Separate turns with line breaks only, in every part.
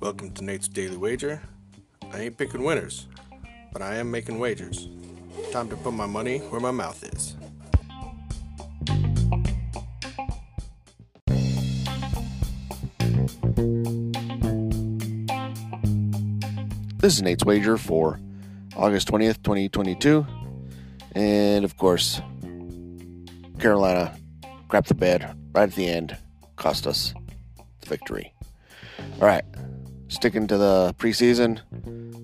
Welcome to Nate's Daily Wager. I ain't picking winners, but I am making wagers. Time to put my money where my mouth is.
This is Nate's Wager for August 20th, 2022. And of course, Carolina crapped the bed right at the end, cost us the victory. All right, sticking to the preseason,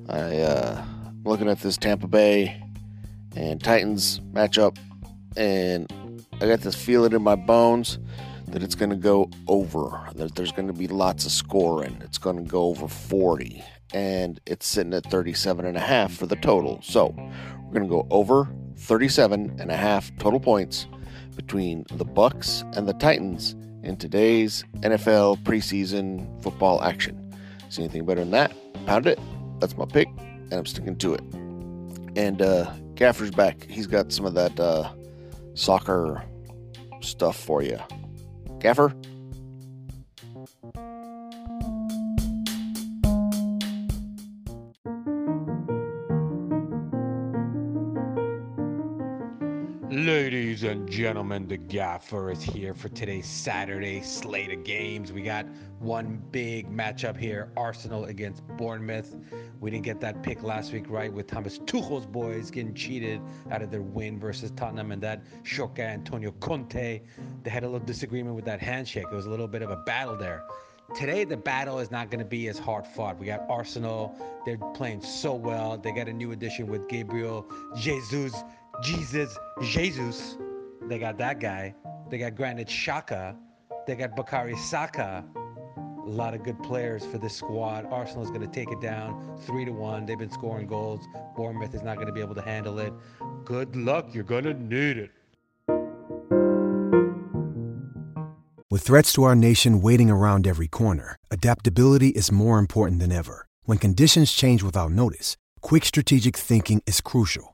I uh, looking at this Tampa Bay and Titans matchup, and I got this feeling in my bones that it's going to go over. That there's going to be lots of scoring. It's going to go over 40, and it's sitting at 37 and a half for the total. So we're going to go over 37 and a half total points between the Bucs and the Titans in today's NFL preseason football action. See anything better than that? Pound it. That's my pick, and I'm sticking to it. And uh, Gaffer's back. He's got some of that uh, soccer stuff for you. Gaffer?
Ladies and gentlemen, the gaffer is here for today's Saturday slate of games. We got one big matchup here Arsenal against Bournemouth. We didn't get that pick last week right with Thomas Tuchel's boys getting cheated out of their win versus Tottenham and that Shoka Antonio Conte. They had a little disagreement with that handshake. It was a little bit of a battle there. Today, the battle is not going to be as hard fought. We got Arsenal. They're playing so well. They got a new addition with Gabriel Jesus Jesus, Jesus. They got that guy. They got Granit Xhaka. They got Bukayo Saka. A lot of good players for this squad. Arsenal is going to take it down three to one. They've been scoring goals. Bournemouth is not going to be able to handle it. Good luck. You're going to need it.
With threats to our nation waiting around every corner, adaptability is more important than ever. When conditions change without notice, quick strategic thinking is crucial.